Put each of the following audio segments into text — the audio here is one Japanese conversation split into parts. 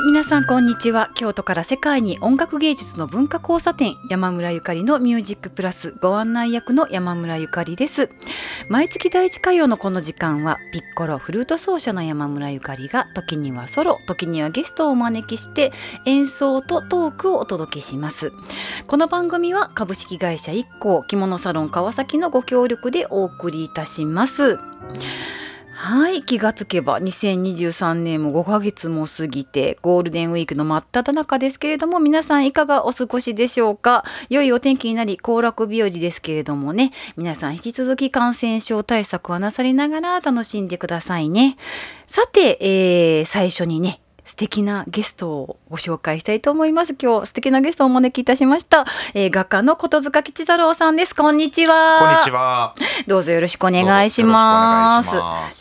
はい皆さんこんにちは。京都から世界に音楽芸術の文化交差点山村ゆかりのミュージックプラスご案内役の山村ゆかりです。毎月第一火曜のこの時間はピッコロフルート奏者の山村ゆかりが時にはソロ時にはゲストをお招きして演奏とトークをお届けします。この番組は株式会社一行着物サロン川崎のご協力でお送りいたします。はい気がつけば2023年も5ヶ月も過ぎてゴールデンウィークの真っ只中ですけれども皆さんいかがお過ごしでしょうか？良いお天気になり行楽日和ですけれどもね。皆さん引き続き感染症対策はなさりながら楽しんでくださいね。さて、えー、最初にね素敵なゲストをご紹介したいと思います。今日素敵なゲストをお招きいたしました、えー、画家の琴塚吉太郎さんです。こんにちは。こんにちは。どうぞよろしくお願いします。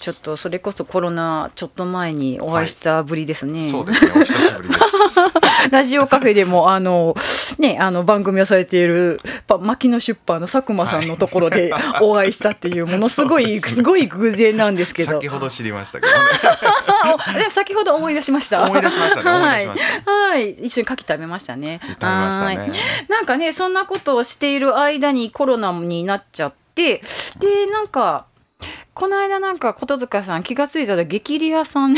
ちょっとそれこそコロナちょっと前にお会いしたぶりですね、はい、そうですね。お久しぶりです。ラジオカフェでもあのねあの番組をされている牧野出版の佐久間さんのところで お会いしたっていうものすごい、すごい偶然なんですけど。先ほど知りましたけどね。でも先ほど思い出しました。思い出しましたね。はい、はい、一緒に牡蠣食べましたね。食べましたね。なんかね、そんなことをしている間にコロナになっちゃって、で、なんか。この間なんか琴塚さん気が付いたら激レアさん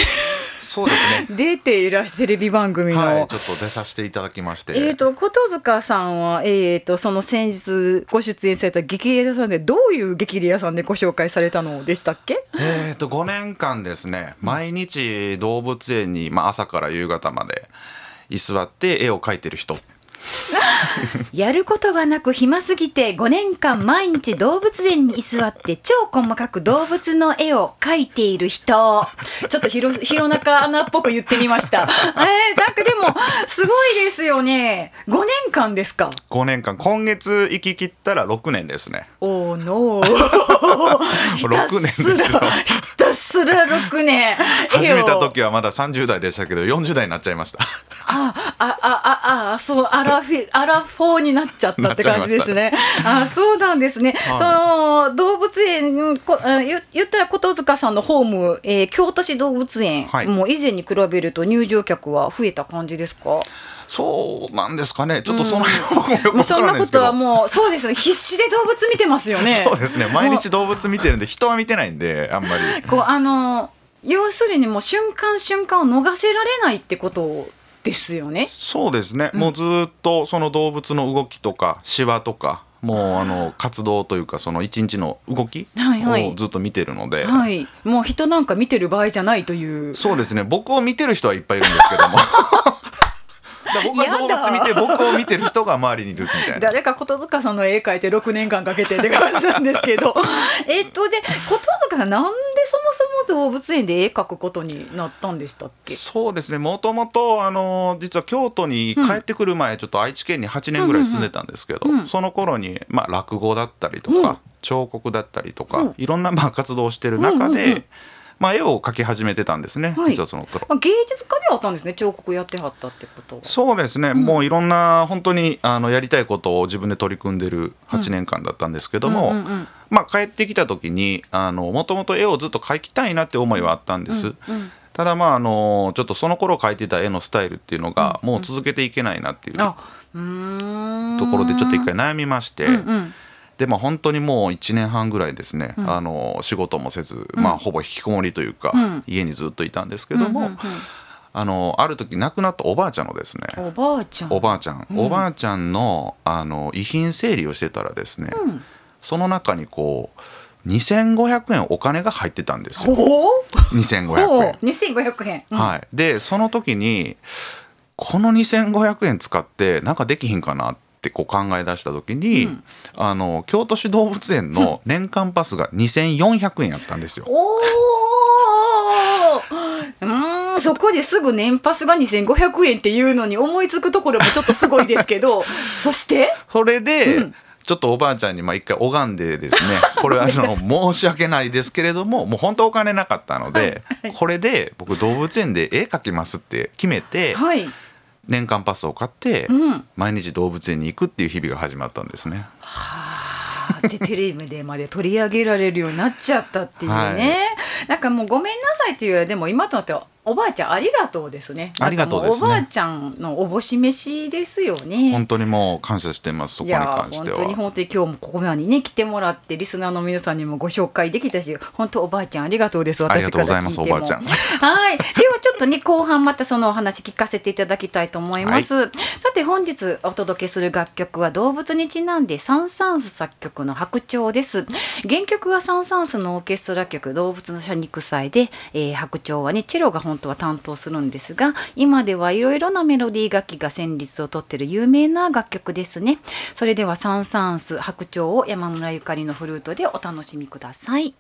そうですね。出ていらしテレビ番組の、はい、ちょっと出させていただきまして。えっ、ー、と琴塚さんはえっ、ー、とその先日ご出演された激レアさんでどういう激レアさんでご紹介されたのでしたっけ？えっ、ー、と5年間ですね。毎日動物園に、まあ、朝から夕方まで居座って絵を描いてる人 やることがなく暇すぎて5年間毎日動物園に居座って超細かく動物の絵を描いている人。ちょっと広弘中アナっぽく言ってみました。えー、なんかでもすごいですよね。5年間ですか？5年間。今月行き切ったら6年ですね。おーノー6年ですよひたすら6年始めた時はまだ30代でしたけど40代になっちゃいましたあああああそうあらフィアラフォーになっちゃったって感じですね。あそうなんですね。はい、その動物園こ言言ったら琴塚さんのホーム、えー、京都市動物園、はい、もう以前に比べると入場客は増えた感じですか。そうなんですかね。ちょっとそのうん、そんなことはもうそうですよ。必死で動物見てますよね。そうですね。毎日動物見てるんで人は見てないんであんまり。こうあの要するにもう瞬間瞬間を逃せられないってことですよね。そうですね、うん、もうずっとその動物の動きとかシワとかもうあの活動というかその一日の動きをずっと見てるので、はい、もう人なんか見てる場合じゃないというそうですね僕を見てる人はいっぱいいるんですけども 僕は動物見て僕を見てる人が周りにいるみたいな。誰か琴塚さんの絵描いて6年間かけてって感じなんですけど。えっとで琴塚さんなんでそもそも動物園で絵描くことになったんでしたっけ？そうですね。もともとあの実は京都に帰ってくる前、うん、ちょっと愛知県に8年ぐらい住んでたんですけど、うんうん。うん、その頃に、まあ、落語だったりとか、うん、彫刻だったりとか、うん、いろんなまあ活動をしてる中で、うんうんうんまあ、絵を描き始めてたんですね、はい、実はその頃、まあ、芸術家ではあったんですね彫刻やってはったってことそうですね、うん、もういろんな本当にあのやりたいことを自分で取り組んでる8年間だったんですけども、まあ、帰ってきた時にもともと絵をずっと描きたいなって思いはあったんです、うんうんただまああのちょっとその頃描いてた絵のスタイルっていうのがもう続けていけないなっていうところでちょっと一回悩みまして、でまあ本当にもう1年半ぐらいですね、うん、あの仕事もせず、まあ、ほぼ引きこもりというか、うん、家にずっといたんですけども、うんうんうん、あのある時亡くなったおばあちゃんのですねおばあちゃんおばあちゃん、おばあちゃんのあの遺品整理をしてたらですね、その中にこう2500円お金が入ってたんですよ。2500円。2500円。はい。でその時にこの2500円使ってなんかできひんかなって。ってこう考え出した時に、うん、あの京都市動物園の年間パスが2400円やったんですよ。おうんそこですぐ年パスが2500円っていうのに思いつくところもちょっとすごいですけど そして？それで、うん。ちょっとおばあちゃんにまあ一回拝んでですね これはあの申し訳ないですけれどももう本当お金なかったので、これで僕動物園で絵描きますって決めて、はい、年間パスを買って、毎日動物園に行くっていう日々が始まったんですね。はあでテレビでまで取り上げられるようになっちゃったっていうね、はい、なんかもうごめんなさいっていうでも今となってはおばあちゃんありがとうですね。ありがとうですね。おばあちゃんのおぼし飯ですよね。本当にもう感謝してます。そこに関しては。本当に本当に今日もここまでね来てもらってリスナーの皆さんにもご紹介できたし本当おばあちゃんありがとうです。ありがとうございますおばあちゃん。はい。ではちょっとね後半またそのお話聞かせていただきたいと思います、さて本日お届けする楽曲は動物にちなんでサン・サンス作曲の白鳥です。原曲はサン・サンスのオーケストラ曲動物の謝肉祭で、えー白鳥はねチェロが本当は担当するんですが今ではいろいろなメロディー楽器が旋律をとってる有名な楽曲ですね。それではサン・サンス白鳥を山村ゆかりのフルートでお楽しみください。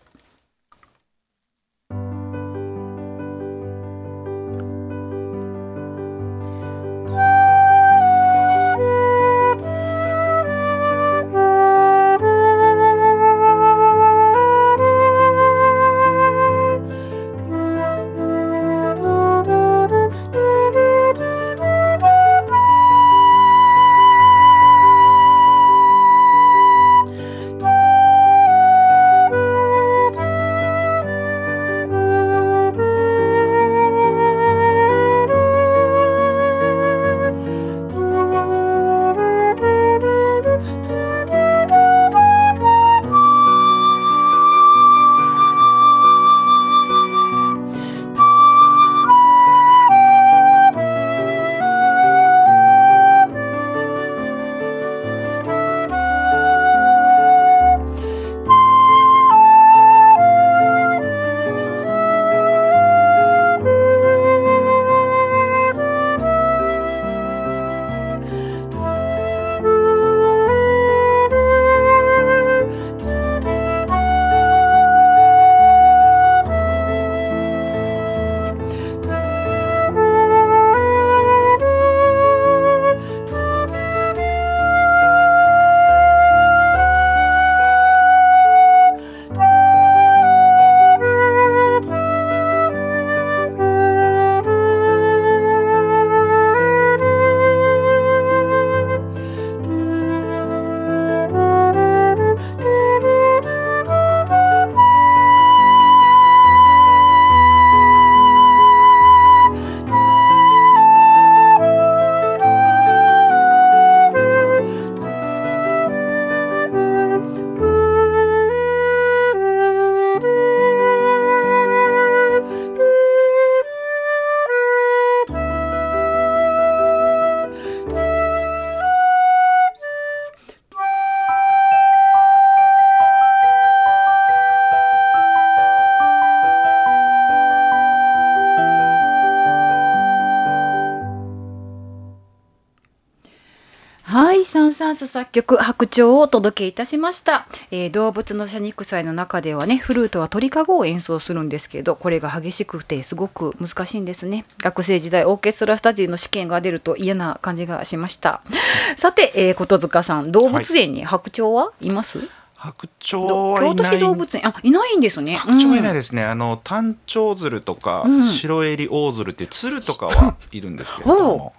ンス作曲白鳥をお届けいたしました、えー動物の謝肉祭の中ではねフルートは鳥かごを演奏するんですけどこれが激しくてすごく難しいんですね。学生時代オーケストラスタジオの試験が出ると嫌な感じがしました。さて、えー、琴塚さん動物園に白鳥はいます、白鳥はいない。京都市動物園？あいないんですね。白鳥はいないうんですね、あの単鳥鶴とか、うん。白襟大鶴っていう鶴とかはいるんですけれども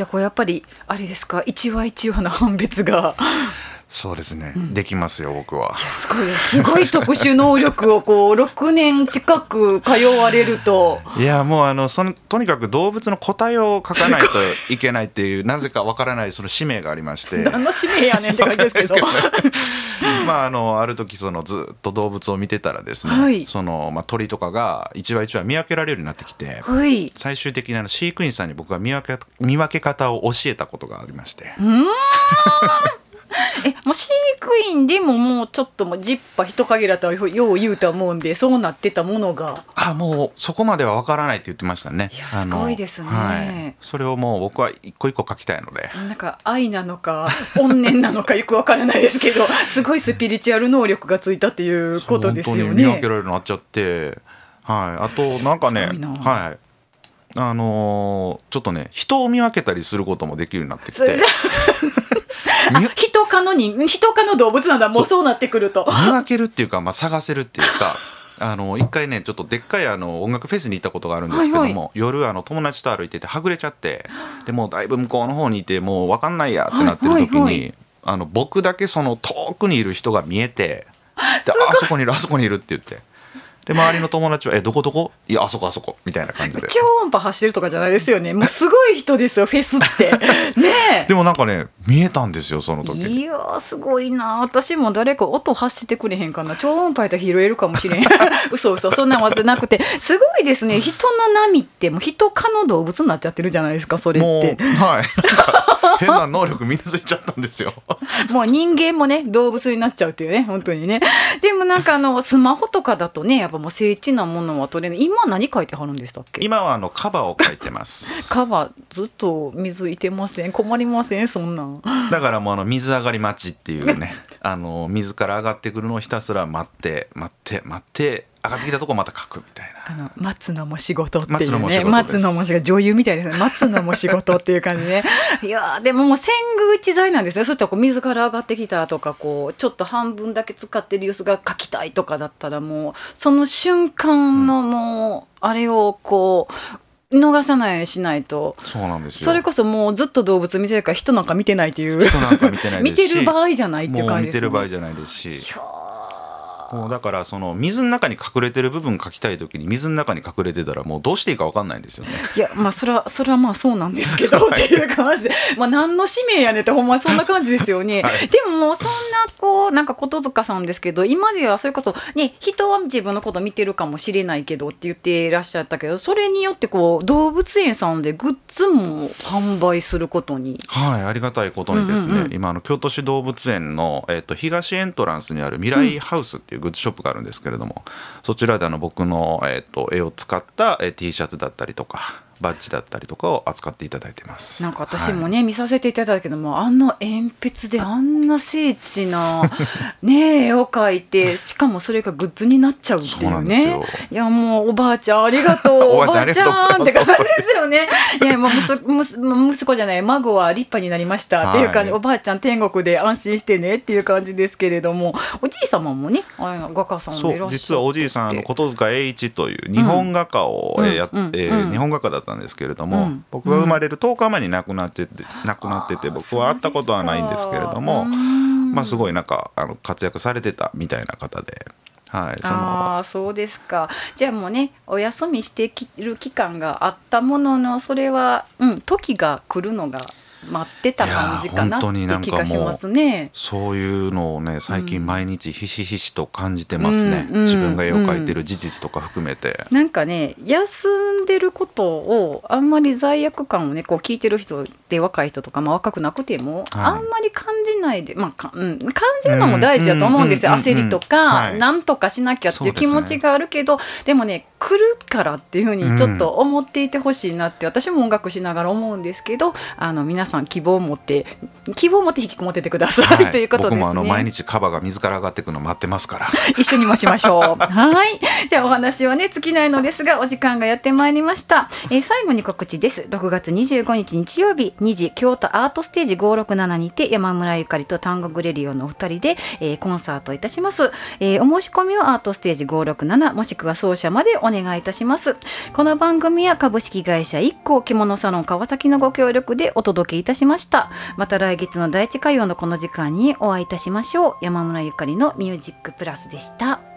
じゃあこうやっぱりあれですか一話一話の判別が。そうですね、できますよ僕は。すごい。すごい特殊能力をこう 6年近く通われると。いやもうあのそのとにかく動物の個体を書かないといけないっていう なぜかわからないその使命がありまして。何の使命やねんって感じですけど。まああのある時そのずっと動物を見てたらですね、はい。そのまあ、鳥とかが一羽一羽見分けられるようになってきてはい。最終的にあの飼育員さんに僕は見分け見分け方を教えたことがありまして えもう飼育員でももうちょっともうジッパ人影だとはよう言うと思うんでそうなってたものが。あもうそこまでは分からないって言ってましたね。いやすごいですね。はい、それをもう僕は一個一個書きたいので。なんか愛なのか怨念なのか よくわからないですけどすごいスピリチュアル能力がついたっていうことですよ本当に見分けね。られるようになっちゃって。はい。あとなんかねはいあのーちょっとね人を見分けたりすることもできるようになってきそて あ。人科のに人科の動物なんだ。もうそうなってくると。見分けるっていうか、まあ、探せるっていうか あの一回ねちょっとでっかいあの音楽フェスに行ったことがあるんですけども、はいは夜あの友達と歩いててはぐれちゃってでもうだいぶ向こうの方にいてもう分かんないやってなってる時に、はいはいはい。あの僕だけその遠くにいる人が見えてであそこにいるあそこにいるって言ってで周りの友達は「えどこどこ？いやあそこあそこ」みたいな感じで。超音波走ってるとかじゃないですよね。もうすごい人ですよフェスって。ねでもなんかね見えたんですよその時。いやすごいな私も誰か音発してくれへんかな。超音波やったら拾えるかもしれん。嘘嘘。そんなんわざなくて。すごいですね。人の波ってもう人科の動物になっちゃってるじゃないですかそれって。はい。変な能力身についちゃったんですよ。もう人間もね動物になっちゃうっていうね本当にね。でもなんかあのスマホとかだとねやっぱもう精緻なものは取れない。今何書いてはるんでしたっけ？今はあのカバーを書いてます。カバーずっと水いてません。困りませんそんなんだからもうあの水上がり待ちっていうね あの水から上がってくるのをひたすら待って待って待って上がってきたとこまた書くみたいな。あの待つのも仕事っていうね待つのも仕事女優みたいですね待つのも仕事っていう感じね いやーでももう戦具一材なんですねそしたらこう水から上がってきたとかこうちょっと半分だけ使ってる様子が書きたいとかだったらもうその瞬間のもう、あれをこう逃さないしないと。そうなんですよ。それこそもうずっと動物見てるから人なんか見てないっていう。人なんか見てない見ですし。てる場合じゃないっていう感じですね。てる場合じゃないですしもうだからその水の中に隠れてる部分書きたい時に水の中に隠れてたらもうどうしていいか分かんないんですよね。いやまあそれはそれはまあそうなんですけどっていう感じでまあ何の使命やねんってほんまにそんな感じですよね、はい。でももうそんなこうなんかこと塚さんですけど今ではそういうことね人は自分のこと見てるかもしれないけどって言っていらっしゃったけどそれによってこう動物園さんでグッズも販売することに。はい、ありがたいことにですね、うんうんうん。今あの京都市動物園の、えっと東エントランスにある未来ハウスっていうグッズショップがあるんですけれども、そちらであの僕の、えっと絵を使った、え T シャツだったりとかバッジだったりとかを扱っていただいてます。なんか私もね、見させていただいたけどもあの鉛筆であんな精緻なね絵を描いてしかもそれがグッズになっちゃうっていうね。いやもう おばあちゃんありがとう。おばあちゃんって感じですよね。いやもう息子じゃない孫は立派になりました。っていう感じ、はいおばあちゃん天国で安心してねっていう感じですけれども。おじい様もねあれ画家さんそでいらっしゃって。う実はおじいさんあの琴塚栄一という日本画家を、うんえーやっうんえ日本画家だったんですけれども、うん。僕が生まれる10日前に亡くなってて亡くなってて僕は会ったことはないんですけれども、まあ、すごいなんかあの活躍されてたみたいな方で、はい、そのああそうですか。じゃあもうねお休みしてきる期間があったもののそれは、うん、時が来るのが待ってた感じかなって気がしますね。そういうのをね最近毎日ひしひしと感じてますね、うんうん自分が絵を描いてる事実とか含めて。なんかね休んでることをあんまり罪悪感をねこう聞いてる人で若い人とか、まあ、若くなくても、はいあんまり感じないで、まあかうん、感じるのも大事だと思うんですよ、焦りとはか、いなんとかしなきゃっていう気持ちがあるけどで,、もね来るからっていうふうにちょっと思っていてほしいなって、私も音楽しながら思うんですけどあの皆さん希望を持って希望を持って引きこもっててください、はいということですね。僕もあの毎日カバが水から上がっていくの待ってますから。一緒に待ちましょう。はい。じゃあお話はね尽きないのですがお時間がやってまいりました。えー最後に告知です。6月25日日曜日2時京都アートステージ567にて山村ゆかりと単語グレリオのお二人で、えーコンサートいたします。えーお申し込みはアートステージ567もしくは奏者までお願いいたします。この番組は株式会社一行着物サロン川崎のご協力でお届けいたしました。また来月の第一火曜のこの時間にお会いいたしましょう。山村ゆかりのミュージックプラスでした。